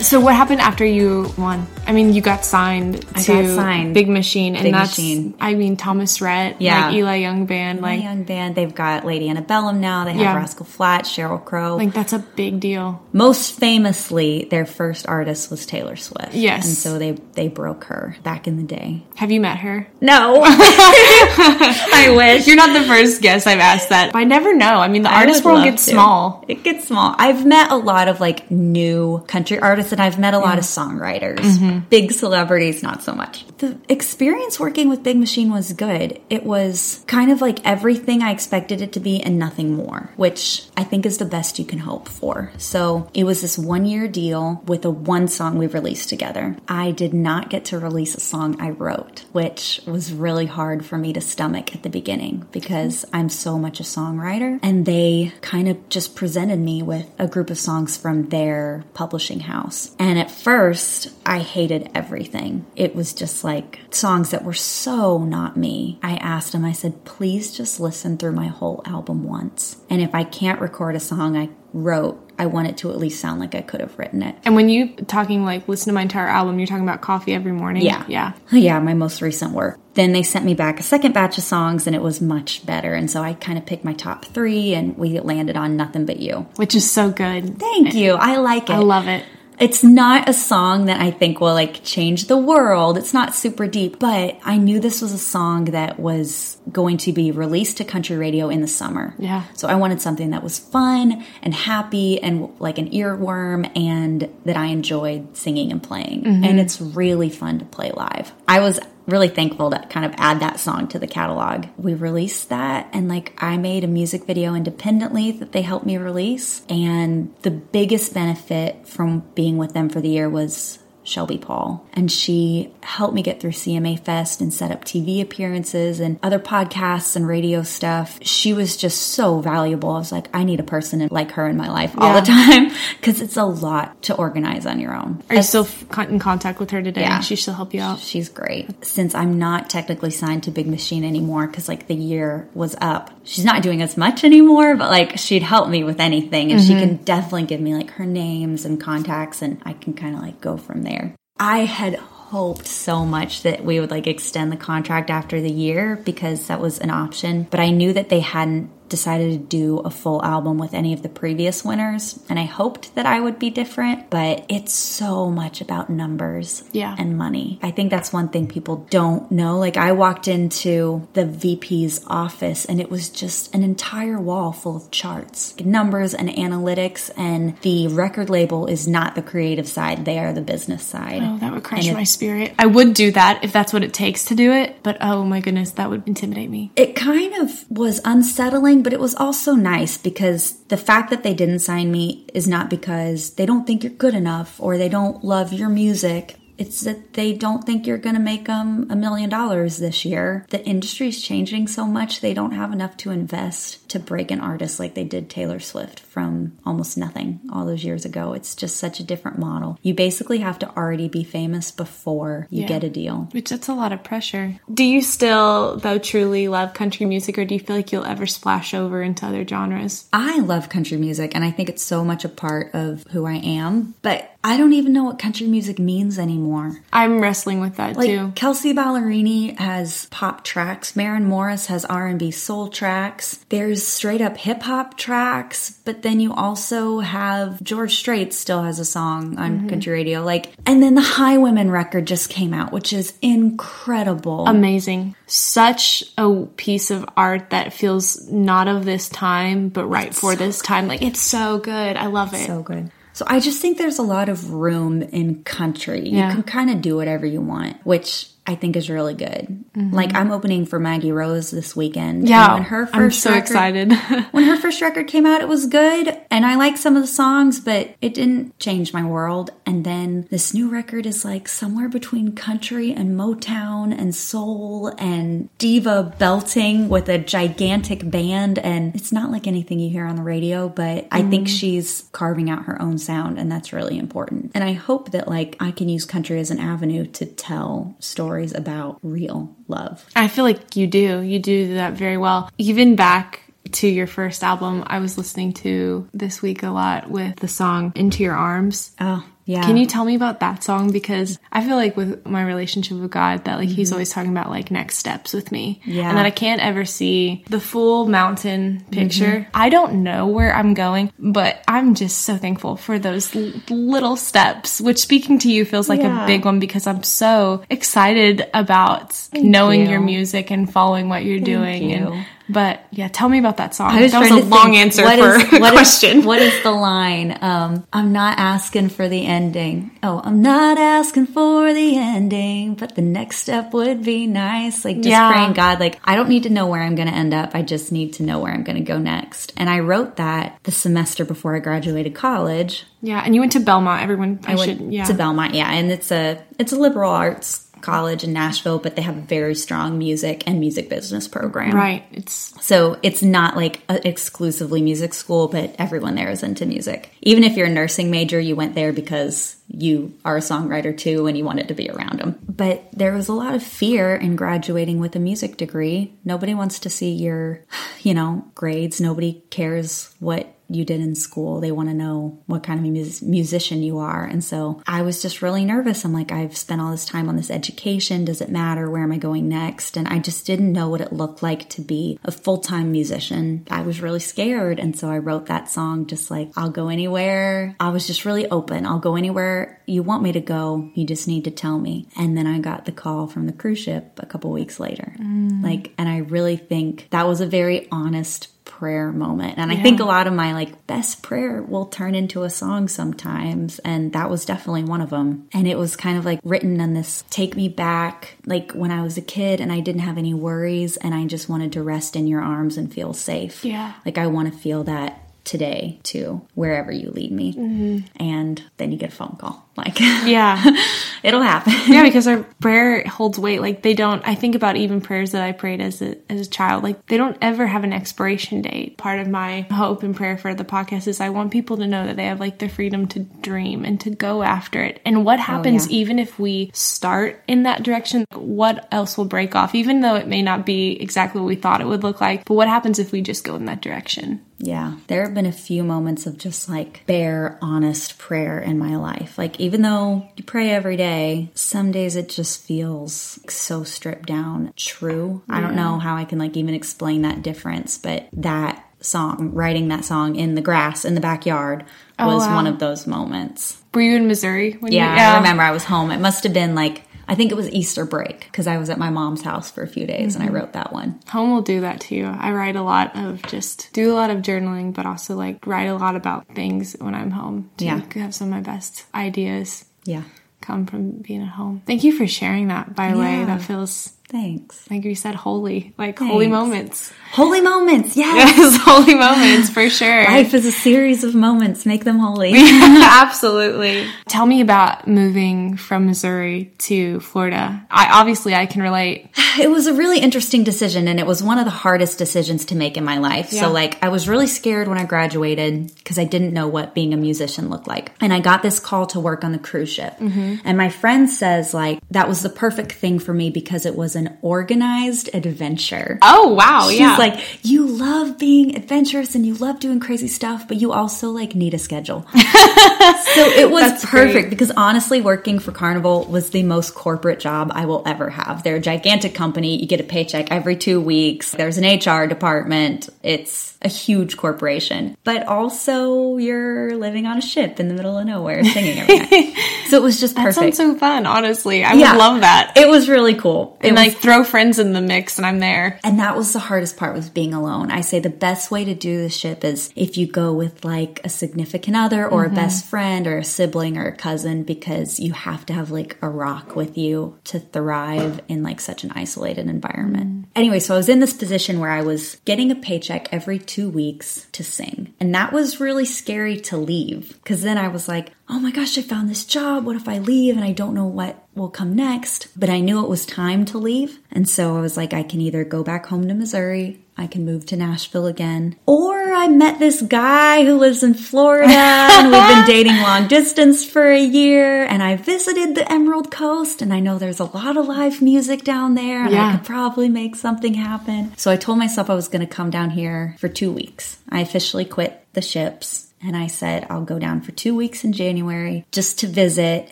So what happened after you won? I mean, you got signed I to got signed. Big Machine, and Big that's Machine. I mean Thomas Rhett, Yeah. like Eli Young Band, My like young band, they've got Lady Antebellum now. They have Yeah. Rascal Flatts, Sheryl Crow. like that's a big deal. Most famously, their first artist was Taylor Swift. Yes. And so they, they broke her back in the day. Have you met her? No. *laughs* I wish. You're not the first guest I've asked that. But I never know. I mean, the I artist world gets to. small. It gets small. I've met a lot of like new country artists and I've met a lot of songwriters. Mm-hmm. Big celebrities, not so much. The experience working with Big Machine was good. It was kind of like everything I expected it to be and nothing more, which I think is the best you can hope for. So it was this one year deal with a one song we released together. I did not get to release a song I wrote, which was really hard for me to stomach at the beginning because I'm so much a songwriter. And they kind of just presented me with a group of songs from their publishing house. And at first, I hated everything. It was just like songs that were so not me. I asked them, I said, please just listen through my whole album once. And if I can't record a song I wrote, I want it to at least sound like I could have written it. And when you talking like listen to my entire album, you're talking about coffee every morning. Yeah. Yeah. *laughs* Yeah, my most recent work. Then they sent me back a second batch of songs and it was much better. And so I kind of picked my top three and we landed on Nothing But You. Which is so good. Thank you. I like it. I love it. It's not a song that I think will like change the world. It's not super deep, but I knew this was a song that was going to be released to country radio in the summer. Yeah. So I wanted something that was fun and happy and like an earworm and that I enjoyed singing and playing. Mm-hmm. And it's really fun to play live. I was really thankful to kind of add that song to the catalog. We released that and like I made a music video independently that they helped me release. And the biggest benefit from being with them for the year was Shelby Paul. And she helped me get through CMA Fest and set up TV appearances and other podcasts and radio stuff. She was just so valuable. I was like, I need a person like her in my life all Yeah. the time *laughs* because it's a lot to organize on your own. Are you still in contact with her today? Yeah. She still help you out. She's great. Since I'm not technically signed to Big Machine anymore because like the year was up, she's not doing as much anymore, but like she'd help me with anything and she mm-hmm. can definitely give me like her names and contacts and I can kind of like go from there. I had hoped so much that we would like extend the contract after the year because that was an option, but I knew that they hadn't decided to do a full album with any of the previous winners, and I hoped that I would be different, but it's so much about numbers Yeah. and money. I think that's one thing people don't know. Like, I walked into the VP's office, and it was just an entire wall full of charts, numbers, and analytics, and the record label is not the creative side, they are the business side. Oh, that would crush it- my spirit. I would do that if that's what it takes to do it, but oh my goodness, that would intimidate me. It kind of was unsettling, but it was also nice because the fact that they didn't sign me is not because they don't think you're good enough or they don't love your music. It's that they don't think you're going to make them a million dollars this year. The industry's changing so much, they don't have enough to invest to break an artist like they did Taylor Swift from almost nothing all those years ago. It's just such a different model. You basically have to already be famous before you Yeah. get a deal. Which that's a lot of pressure. Do you still, though, truly love country music, or do you feel like you'll ever splash over into other genres? I love country music and I think it's so much a part of who I am, but I don't even know what country music means anymore. I'm wrestling with that Like too. Kelsea Ballerini has pop tracks, Maren Morris has R&B soul tracks. There's straight up hip hop tracks, but then you also have George Strait still has a song on mm-hmm. country radio like and then the Highwomen record just came out, which is incredible. Amazing. Such a piece of art that feels not of this time, but right for this time. Like, it's so good. I love it. So good. So I just think there's a lot of room in country. Yeah. You can kind of do whatever you want, which I think is really good. Like I'm opening for Maggie Rose this weekend. Mm-hmm. yeah. and when her 1st I'm so excited. *laughs* when her first record came out, it was good, and I like some of the songs, but it didn't change my world. And then this new record is like somewhere between country and Motown and soul and diva belting with a gigantic band, and it's not like anything you hear on the radio, but I think she's carving out her own sound, and that's really important. And I hope that like I can use country as an avenue to tell stories about real love. I feel like you do. You do that very well. Even back to your first album, I was listening to this week a lot with the song Into Your Arms. Oh, yeah. Can you tell me about that song? Because I feel like with my relationship with God, that like He's mm-hmm. always talking about like next steps with me. Yeah. And that I can't ever see the full mountain mm-hmm. picture. I don't know where I'm going, but I'm just so thankful for those l- little steps, which speaking to you feels like Yeah. a big one because I'm so excited about knowing you. your music and following what you're doing. you. And but yeah, tell me about that song. I was that was a long answer what for is- a what is- question. what is the line? Um, I'm not asking for the ending. Oh, I'm not asking for the ending, but the next step would be nice. Like just Yeah. praying God, like I don't need to know where I'm going to end up. I just need to know where I'm going to go next. And I wrote that the semester before I graduated college. yeah, and you went to Belmont. Everyone, I, I went should. Yeah, to Belmont, yeah, and it's a it's a liberal arts college in Nashville, but they have a very strong music and music business program. right. It's So it's not like a exclusively music school, but everyone there is into music. Even if you're a nursing major, you went there because you are a songwriter too and you wanted to be around them. But there was a lot of fear in graduating with a music degree. Nobody wants to see your, you know, grades. Nobody cares what you did in school. They want to know what kind of a mus- musician you are. And so I was just really nervous. I'm like, I've spent all this time on this education. Does it matter? Where am I going next? And I just didn't know what it looked like to be a full time musician. I was really scared. And so I wrote that song just like, I'll go anywhere. I was just really open. I'll go anywhere you want me to go. You just need to tell me. And then I got the call from the cruise ship a couple weeks later. Mm. Like, and I really think that was a very honest prayer moment. And I think a lot of my like best prayer will turn into a song sometimes. And that was definitely one of them. And it was kind of like written on this take me back, like when I was a kid and I didn't have any worries and I just wanted to rest in your arms and feel safe. Yeah. Like I want to feel that today to wherever you lead me. Mm-hmm. And then you get a phone call. *laughs* Like, yeah. *laughs* it'll happen. *laughs* yeah, because our prayer holds weight. Like they don't. I think about even prayers that I prayed as a as a child. Like they don't ever have an expiration date. Part of my hope and prayer for the podcast is I want people to know that they have like the freedom to dream and to go after it. And what oh, happens yeah. even if we start in that direction? What else will break off? Even though it may not be exactly what we thought it would look like, but what happens if we just go in that direction? Yeah. There have been a few moments of just like bare, honest prayer in my life. Like, even though you pray every day, some days it just feels so stripped down true. I don't know how I can like even explain that difference, but that song, writing that song in the grass in the backyard oh, was wow. one of those moments. Were you in Missouri when Yeah, you yeah, I remember I was home. It must have been like, I think it was Easter break because I was at my mom's house for a few days and I mm-hmm. wrote that one. Home will do that too. I write a lot of just do a lot of journaling, but also like write a lot about things when I'm home. To Yeah. have some of my best ideas Yeah. come from being at home. Thank you for sharing that, by the way. That feels Thanks. like you said holy, like holy moments. Holy moments. Yes. *laughs* Yes, holy moments for sure. Life is a series of moments. Make them holy. *laughs* *laughs* Absolutely. Tell me about moving from Missouri to Florida. I obviously I can relate. *sighs* It was a really interesting decision and it was one of the hardest decisions to make in my life. Yeah. So like I was really scared when I graduated because I didn't know what being a musician looked like. And I got this call to work on the cruise ship. Mm-hmm. And my friend says like that was the perfect thing for me because it was an organized adventure. Oh wow, She's yeah. Like, you love being adventurous and you love doing crazy stuff, but you also like need a schedule. *laughs* so it was That's perfect great. because honestly, working for Carnival was the most corporate job I will ever have. They're a gigantic company. You get a paycheck every two weeks. There's an HR department. It's a huge corporation, but also you're living on a ship in the middle of nowhere singing every night. *laughs* so it was just perfect. that sounds so fun, honestly. I Yeah. would love that. it was really cool. It and was like throw friends in the mix and I'm there. And that was the hardest part was being alone. I say the best way to do the ship is if you go with like a significant other or a mm-hmm. best friend or a sibling or a cousin because you have to have like a rock with you to thrive in like such an isolated environment. Mm. Anyway, so I was in this position where I was getting a paycheck every 2 weeks to sing. And that was really scary to leave cuz then I was like, "Oh my gosh, I found this job. What if I leave and I don't know what will come next?" But I knew it was time to leave. And so I was like, I can either go back home to Missouri, I can move to Nashville again, or I met this guy who lives in Florida and we've been *laughs* dating long distance for a year and I visited the Emerald Coast and I know there's a lot of live music down there and I could probably make something happen. So I told myself I was going to come down here for 2 weeks. I officially quit the ships and I said, I'll go down for two weeks in January just to visit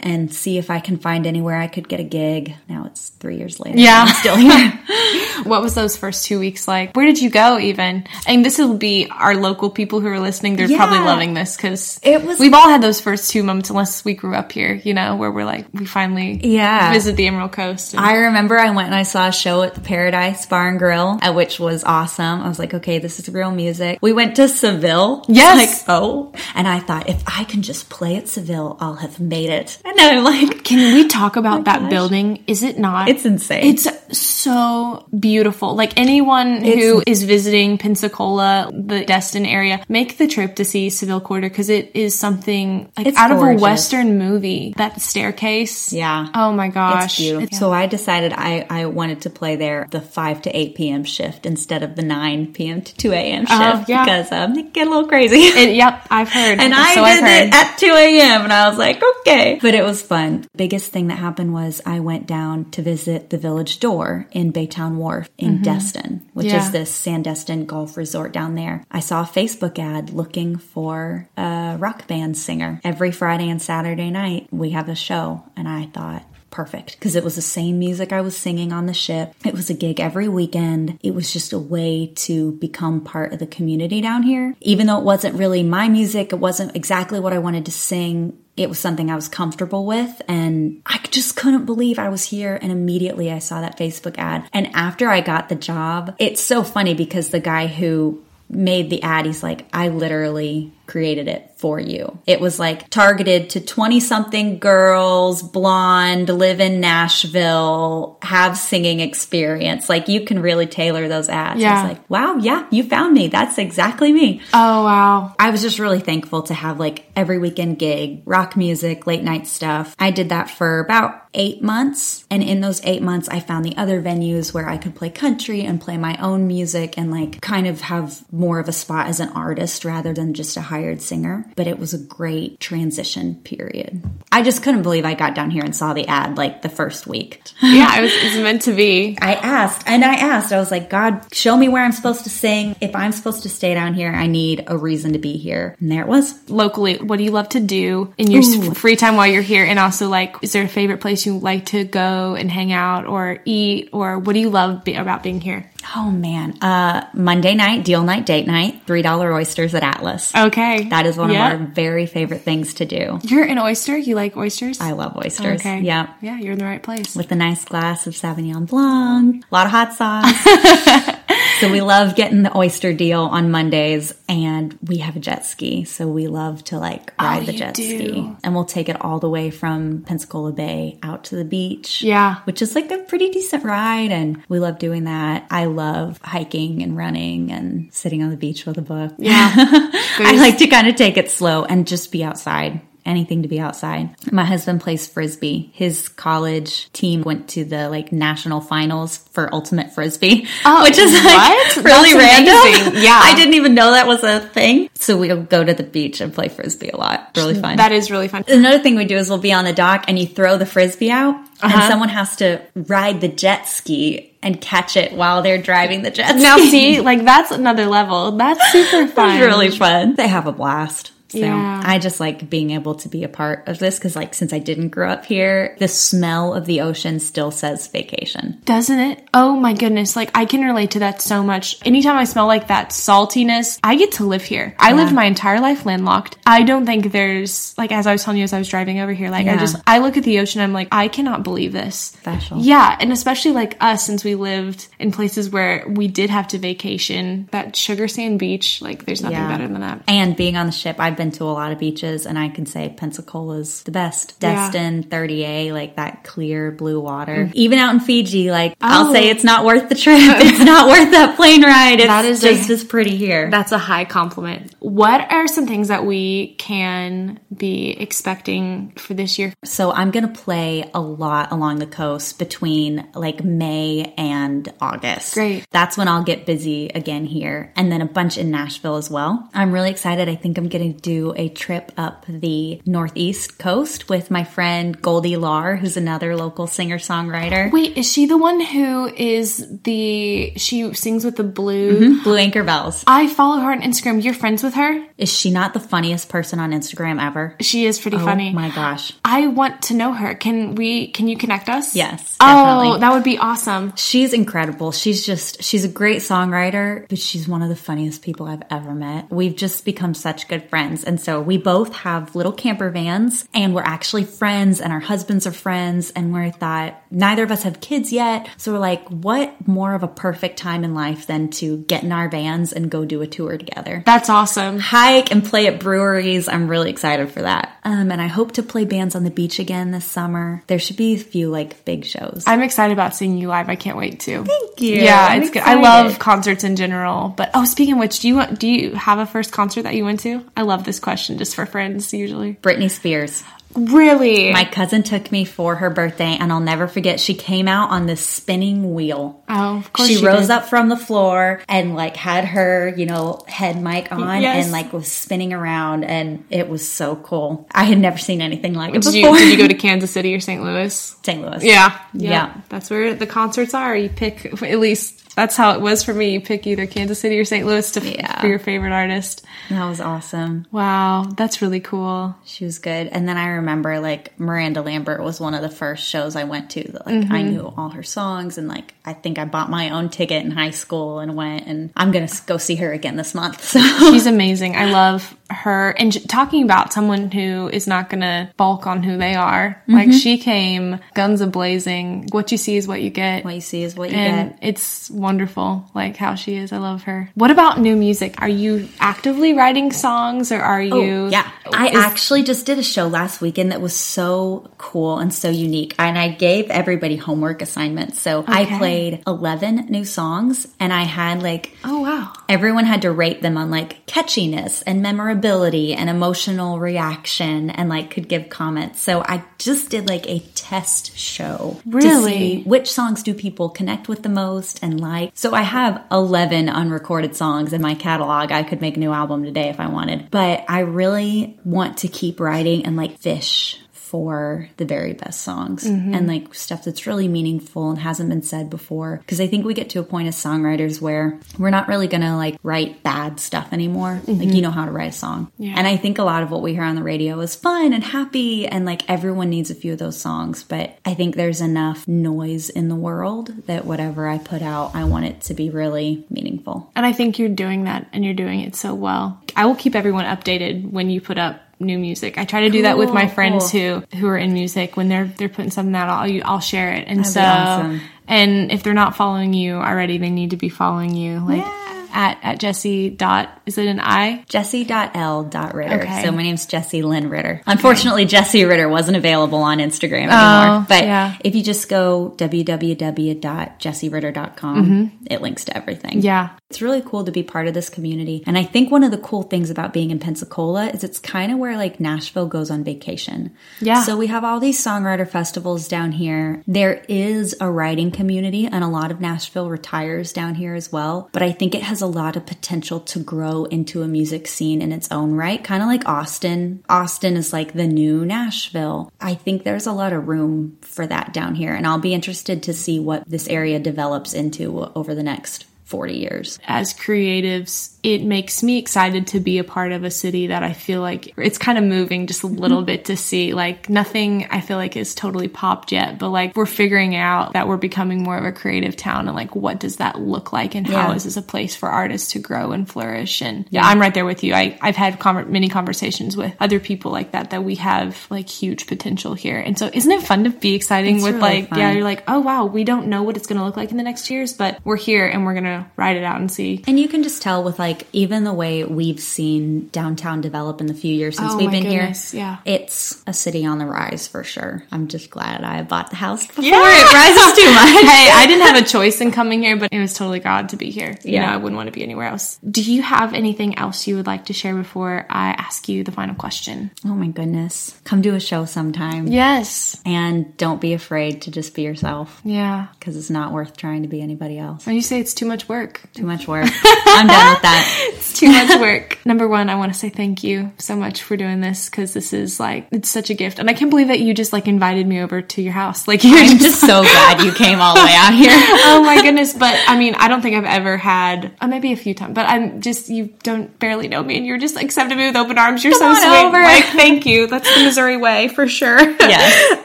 and see if I can find anywhere I could get a gig. Now it's three years later. Yeah. I'm still here. *laughs* *laughs* What was those first two weeks like? Where did you go even? And this will be our local people who are listening. They're probably loving this because It was- we've all had those first two moments unless we grew up here, you know, where we're like, we finally Yeah. visit the Emerald Coast. And, I remember I went and I saw a show at the Paradise Bar and Grill, uh, which was awesome. I was like, okay, this is real music. We went to Seville. Yes. Like, oh. And I thought, if I can just play at Seville, I'll have made it. And I'm like, Can we talk about oh that gosh. building? Is it not? it's insane. It's so beautiful. Like anyone who is visiting Pensacola, the Destin area, make the trip to see Seville Quarter because it is something like It's out of a Western movie. That staircase. Yeah. Oh my gosh. It's. So I decided I, I wanted to play there the 5 to 8 p.m. shift instead of the 9 p.m. to 2 a.m. shift Oh, yeah. because um, it get a little crazy. It- *laughs* yep, I've heard. and I so did it at 2 a.m. and I was like, okay. But it was fun. Biggest thing that happened was I went down to visit the Village Door in Baytowne Wharf in Destin, which Mm-hmm. Yeah. is this Sandestin golf resort down there. I saw a Facebook ad looking for a rock band singer. Every Friday and Saturday night, we have a show. And I thought, perfect because it was the same music I was singing on the ship. It was a gig every weekend. It was just a way to become part of the community down here. Even though it wasn't really my music, it wasn't exactly what I wanted to sing. It was something I was comfortable with and I just couldn't believe I was here and immediately I saw that Facebook ad. And after I got the job, it's so funny because the guy who made the ad, he's like, I literally created it for you. It was like targeted to 20 something girls, blonde, live in Nashville, have singing experience. Like you can really tailor those ads. Yeah. I was like, wow, yeah, you found me. That's exactly me. oh wow. I was just really thankful to have like every weekend gig, rock music, late night stuff. I did that for about eight months. And in those eight months, I found the other venues where I could play country and play my own music and like kind of have more of a spot as an artist rather than just a hired hired singer, but it was a great transition period. I just couldn't believe I got down here and saw the ad like the first week. *laughs* yeah, it was, it was meant to be. I asked, and I asked, I was like, God, show me where I'm supposed to sing. If I'm supposed to stay down here, I need a reason to be here. And there it was. Locally, what do you love to do in your Ooh. free time while you're here? And also, like, is there a favorite place you like to go and hang out or eat? Or what do you love be- about being here? Oh man, uh, Monday night, deal night, date night, $3 oysters at Atlas. Okay. That is one yep. of our very favorite things to do. You're an oyster? You like oysters? I love oysters. Okay. Yeah. Yeah, you're in the right place. With a nice glass of Sauvignon Blanc, a lot of hot sauce. *laughs* so we love getting the oyster deal on Mondays and we have a jet ski. So we love to like oh, ride oh, the jet do. ski and we'll take it all the way from Pensacola Bay out to the beach. Yeah. Which is like a pretty decent ride. And we love doing that. I love hiking and running and sitting on the beach with a book. Yeah. *laughs* I like to kind of take it slow and just be outside anything to be outside. My husband plays frisbee. His college team went to the like national finals for ultimate frisbee, oh, *laughs* which is like really random. *laughs* Yeah, I didn't even know that was a thing. So we'll go to the beach and play frisbee a lot. Really fun. That is really fun. Another thing we do is we'll be on the dock and you throw the frisbee out, uh-huh. and someone has to ride the jet ski and catch it while they're driving the jet ski. Now, see, like that's another level. That's super *laughs* fun. It's really fun. They have a blast. So yeah. I just like being able to be a part of this because, like, since I didn't grow up here, the smell of the ocean still says vacation. Doesn't it? Oh my goodness. Like, I can relate to that so much. Anytime I smell like that saltiness, I get to live here. I yeah. lived my entire life landlocked. I don't think there's, like, as I was telling you as I was driving over here, like, yeah. I just, I look at the ocean, I'm like, I cannot believe this. Special. Yeah. And especially like us, since we lived in places where we did have to vacation, that Sugar Sand Beach, like, there's nothing better than that. And being on the ship, I've been to a lot of beaches and I can say Pensacola's the best. Destin, yeah. 30A, like that clear blue water. Mm. Even out in Fiji, like oh. I'll say it's not worth the trip. *laughs* it's not worth that plane ride. It's that is just a, as pretty here. That's a high compliment. What are some things that we can be expecting for this year? So I'm going to play a lot along the coast between like May and August. Great. That's when I'll get busy again here and then a bunch in Nashville as well. I'm really excited. I think I'm going to do a trip up the Northeast coast with my friend Goldie Lar, who's another local singer songwriter. Wait, is she the one who is the she sings with the blue mm-hmm. blue anchor bells? I follow her on Instagram. You're friends with her? Is she not the funniest person on Instagram ever? She is pretty oh, funny. My gosh, I want to know her. Can we? Can you connect us? Yes. Definitely. Oh, that would be awesome. She's incredible. She's just she's a great songwriter, but she's one of the funniest people I've ever met. We've just become such good friends, and so we both have little camper vans and we're actually friends and our husbands are friends. And we thought neither of us have kids yet. So we're like, what more of a perfect time in life than to get in our vans and go do a tour together? That's awesome. Hike and play at breweries. I'm really excited for that. Um, and I hope to play bands on the beach again this summer. There should be a few like big shows. I'm excited about seeing you live. I can't wait to. Thank you. Yeah, I'm it's excited. good. I love concerts in general. But oh, speaking of which, do you do you have a first concert that you went to? I love this question just for friends usually. Britney Spears. Really? My cousin took me for her birthday, and I'll never forget. She came out on this spinning wheel. Oh, of course. She, she rose did. up from the floor and like had her, you know, head mic on yes. and like was spinning around, and it was so cool. I had never seen anything like it did before. You, did you go to *laughs* Kansas City or St. Louis? St. Louis. Yeah. yeah. Yeah. That's where the concerts are. You pick at least that's how it was for me. You pick either Kansas City or St. Louis to, yeah. for your favorite artist. That was awesome. Wow, that's really cool. She was good. And then I remember like Miranda Lambert was one of the first shows I went to that like mm-hmm. I knew all her songs and like I think I bought my own ticket in high school and went and I'm to go see her again this month. *laughs* So She's amazing. I love her and talking about someone who is not going to balk on who they are. Mm-hmm. Like she came guns a blazing. What you see is what you get. What you see is what you and get. It's wonderful, like how she is. I love her. What about new music? Are you actively writing songs or are you? Oh, yeah. I is, actually just did a show last weekend that was so cool and so unique. And I gave everybody homework assignments. So okay. I played 11 new songs and I had like, oh wow. Everyone had to rate them on like catchiness and memorability vulnerability and emotional reaction and like could give comments. So I just did like a test show. Really? To see which songs do people connect with the most and like. So I have 11 unrecorded songs in my catalog. I could make a new album today if I wanted, but I really want to keep writing and like fish for the very best songs Mm-hmm. and like stuff that's really meaningful and hasn't been said before. Because I think we get to a point as songwriters where we're not really gonna like write bad stuff anymore. Like you know how to write a song. Mm-hmm. Yeah. And I think a lot of what we hear on the radio is fun and happy and like everyone needs a few of those songs. But I think there's enough noise in the world that whatever I put out, I want it to be really meaningful. And I think you're doing that and you're doing it so well. I will keep everyone updated when you put up new music. I try to do that with my Cool, friends who who are in music when they're they're putting something out I'll I'll share it. And That'd so awesome. and if they're not following you already, they need to be following you like at at Jesse dot is it an I? Jesse.l.ritter. Okay. So my name's Jesse Lynn Ritter. Unfortunately, Jesse Ritter wasn't available on Instagram anymore. Oh, but yeah. if you just go www.jesseritter.com, it links to everything. Mm-hmm. Yeah. It's really cool to be part of this community. And I think one of the cool things about being in Pensacola is it's kind of where like Nashville goes on vacation. Yeah. So we have all these songwriter festivals down here. There is a writing community and a lot of Nashville retires down here as well. But I think it has a lot of potential to grow into a music scene in its own right. Kind of like Austin. Austin is like the new Nashville. I think there's a lot of room for that down here. And I'll be interested to see what this area develops into over the next 40 years. as creatives, it makes me excited to be a part of a city that I feel like it's kind of moving just a mm-hmm. little bit to see. Like nothing I feel like is totally popped yet, but like we're figuring out that we're becoming more of a creative town and like what does that look like and how Yeah. is this a place for artists to grow and flourish? And yeah, I'm right there with you. I, I've had conver- many conversations with other people like that, that we have like huge potential here. And so isn't it fun to be exciting It's with really like, yeah, you're like, oh wow, we don't know what it's going to look like in the next years, but we're here and we're going to ride it out and see. And you can just tell with like even the way we've seen downtown develop in the few years since Oh we've been goodness, here. yeah. It's a city on the rise for sure. I'm just glad I bought the house before Yeah. it rises too *laughs* much. hey, I didn't have a choice in coming here, but it was totally God to be here. You Yeah. know, I wouldn't want to be anywhere else. Do you have anything else you would like to share before I ask you the final question? Oh my goodness. Come do a show sometime. Yes. And don't be afraid to just be yourself Yeah. because it's not worth trying to be anybody else. And you say it's too much work, Too much work. I'm done with that. *laughs* it's too much work. *laughs* Number one, I want to say thank you so much for doing this because this is like, it's such a gift. And I can't believe that you just like invited me over to your house. Like, you're I'm just *laughs* just so glad you came all the way out here. oh my goodness. But I mean, I don't think I've ever had, uh, maybe a few times, but I'm just, you don't barely know me and you're just like accepted me with open arms. You're Come so sweet. over. Like, thank you. That's the Missouri way for sure. Yes.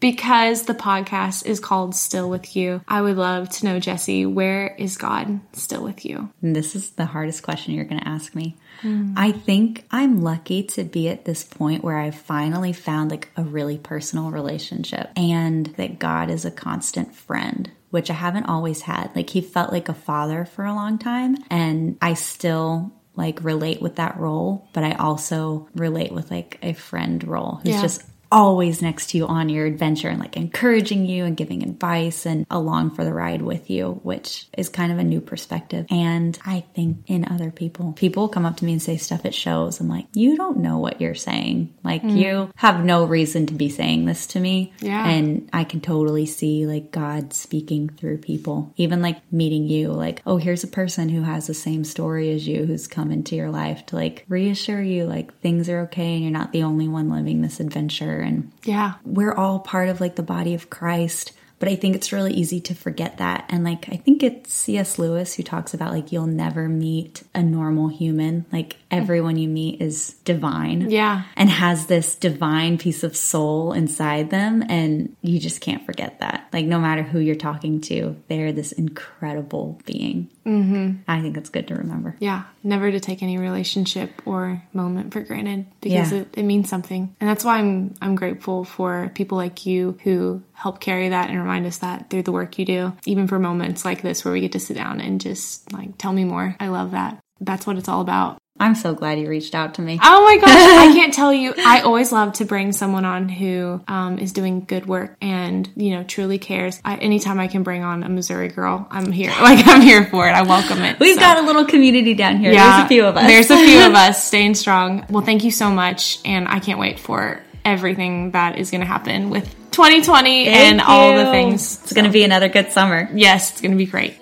because the podcast is called Still With You, I would love to know, Jesse, where is God still with you? And this is the hardest question you're going to ask me. Hmm. I think I'm lucky to be at this point where I've finally found like a really personal relationship and that God is a constant friend. Which I haven't always had. Like, he felt like a father for a long time, and I still like relate with that role, but I also relate with like a friend role who's Yeah. just always next to you on your adventure and like encouraging you and giving advice and along for the ride with you, which is kind of a new perspective. And I think in other people, people come up to me and say stuff at shows. I'm like, you don't know what you're saying. Like, mm. you have no reason to be saying this to me. Yeah. And I can totally see like God speaking through people, even like meeting you, like, oh, here's a person who has the same story as you who's come into your life to like reassure you like things are okay and you're not the only one living this adventure. And Yeah. we're all part of like the body of Christ. But I think it's really easy to forget that. And like, I think it's C.S. Lewis who talks about like, you'll never meet a normal human. Like, everyone you meet is divine. Yeah. And has this divine piece of soul inside them. And you just can't forget that. Like, no matter who you're talking to, they're this incredible being. Mm-hmm. I think it's good to remember. Yeah, never to take any relationship or moment for granted because Yeah. it, it means something. And that's why I'm I'm grateful for people like you who help carry that and remind us that through the work you do, even for moments like this where we get to sit down and just like tell me more. I love that. That's what it's all about. I'm so glad you reached out to me. Oh my gosh, *laughs* I can't tell you. I always love to bring someone on who um, is doing good work and you know truly cares. I, anytime I can bring on a Missouri girl, I'm here. *laughs* Like I'm here for it. I welcome it. We've so. got a little community down here. Yeah, there's a few of us. There's a few of *laughs* us staying strong. Well, thank you so much, and I can't wait for everything that is going to happen with 2020 thank and you. all the things. It's so. going to be another good summer. Yes, it's going to be great.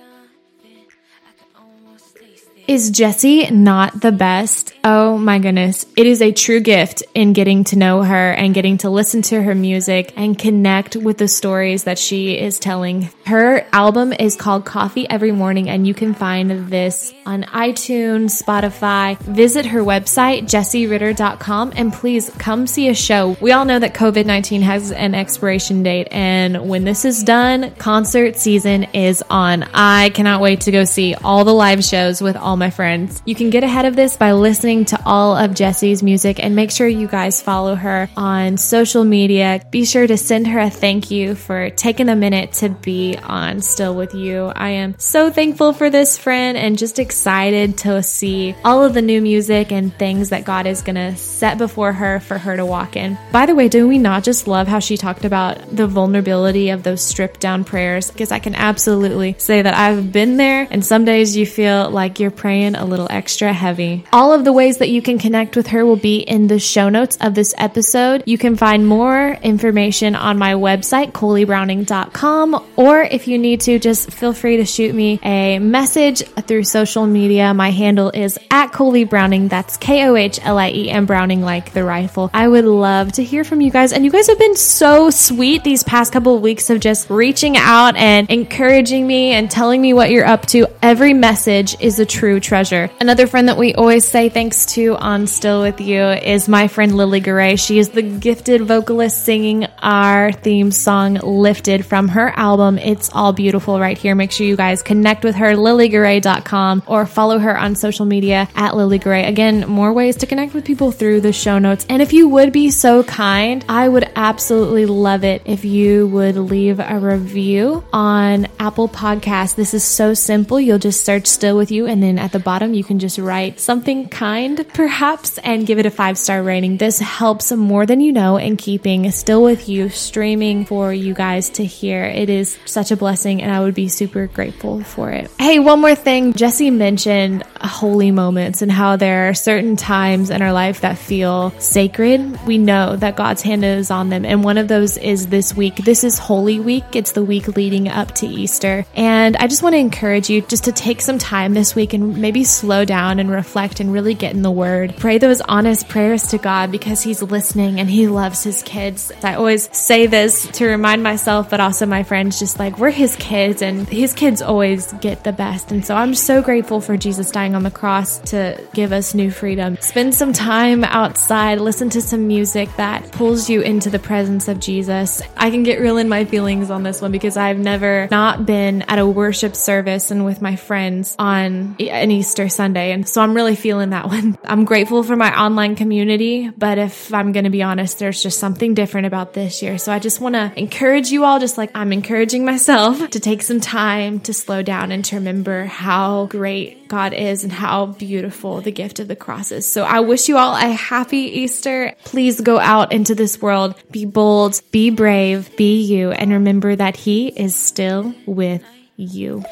Is Jesse not the best? Oh my goodness. It is a true gift in getting to know her and getting to listen to her music and connect with the stories that she is telling. Her album is called Coffee Every Morning and you can find this on iTunes, Spotify. Visit her website, jesseritter.com and please come see a show. We all know that COVID-19 has an expiration date and when this is done, concert season is on. I cannot wait to go see all the live shows with all all my friends. You can get ahead of this by listening to all of Jesse's music and make sure you guys follow her on social media. Be sure to send her a thank you for taking a minute to be on Still With You. I am so thankful for this friend and just excited to see all of the new music and things that God is going to set before her for her to walk in. By the way, do we not just love how she talked about the vulnerability of those stripped down prayers? Because I can absolutely say that I've been there and some days you feel like you're praying a little extra heavy. All of the ways that you can connect with her will be in the show notes of this episode. You can find more information on my website, KohlieBrowning.com, or if you need to, just feel free to shoot me a message through social media. My handle is at Kohlie Browning. That's K O H L I E M Browning, like the rifle. I would love to hear from you guys. And you guys have been so sweet these past couple of weeks of just reaching out and encouraging me and telling me what you're up to. Every message is a true true treasure. Another friend that we always say thanks to on Still With You is my friend Lily Garay. She is the gifted vocalist singing our theme song Lifted from her album It's All Beautiful right here. Make sure you guys connect with her, lilygaray.com, or follow her on social media at Lily Garay. Again, more ways to connect with people through the show notes. And if you would be so kind, I would absolutely love it if you would leave a review on Apple Podcasts. This is so simple. You'll just search Still With You and then at the bottom, you can just write something kind, perhaps, and give it a five star rating. This helps more than you know in keeping Still With You streaming for you guys to hear. It is such a blessing, and I would be super grateful for it. Hey, one more thing. Jesse mentioned holy moments and how there are certain times in our life that feel sacred. We know that God's hand is on them, and one of those is this week. This is Holy Week, it's the week leading up to Easter. And I just want to encourage you just to take some time this week and maybe slow down and reflect and really get in the word. Pray those honest prayers to God because He's listening and He loves His kids. I always say this to remind myself, but also my friends, just like we're His kids and His kids always get the best. And so I'm so grateful for Jesus dying on the cross to give us new freedom. Spend some time outside, listen to some music that pulls you into the presence of Jesus. I can get real in my feelings on this one because I've never not been at a worship service and with my friends on an Easter Sunday. And so I'm really feeling that one. *laughs* I'm grateful for my online community, but if I'm going to be honest, there's just something different about this year. So I just want to encourage you all, just like I'm encouraging myself, *laughs* to take some time to slow down and to remember how great God is and how beautiful the gift of the cross is. So I wish you all a happy Easter. Please go out into this world, be bold, be brave, be you, and remember that He is still with you.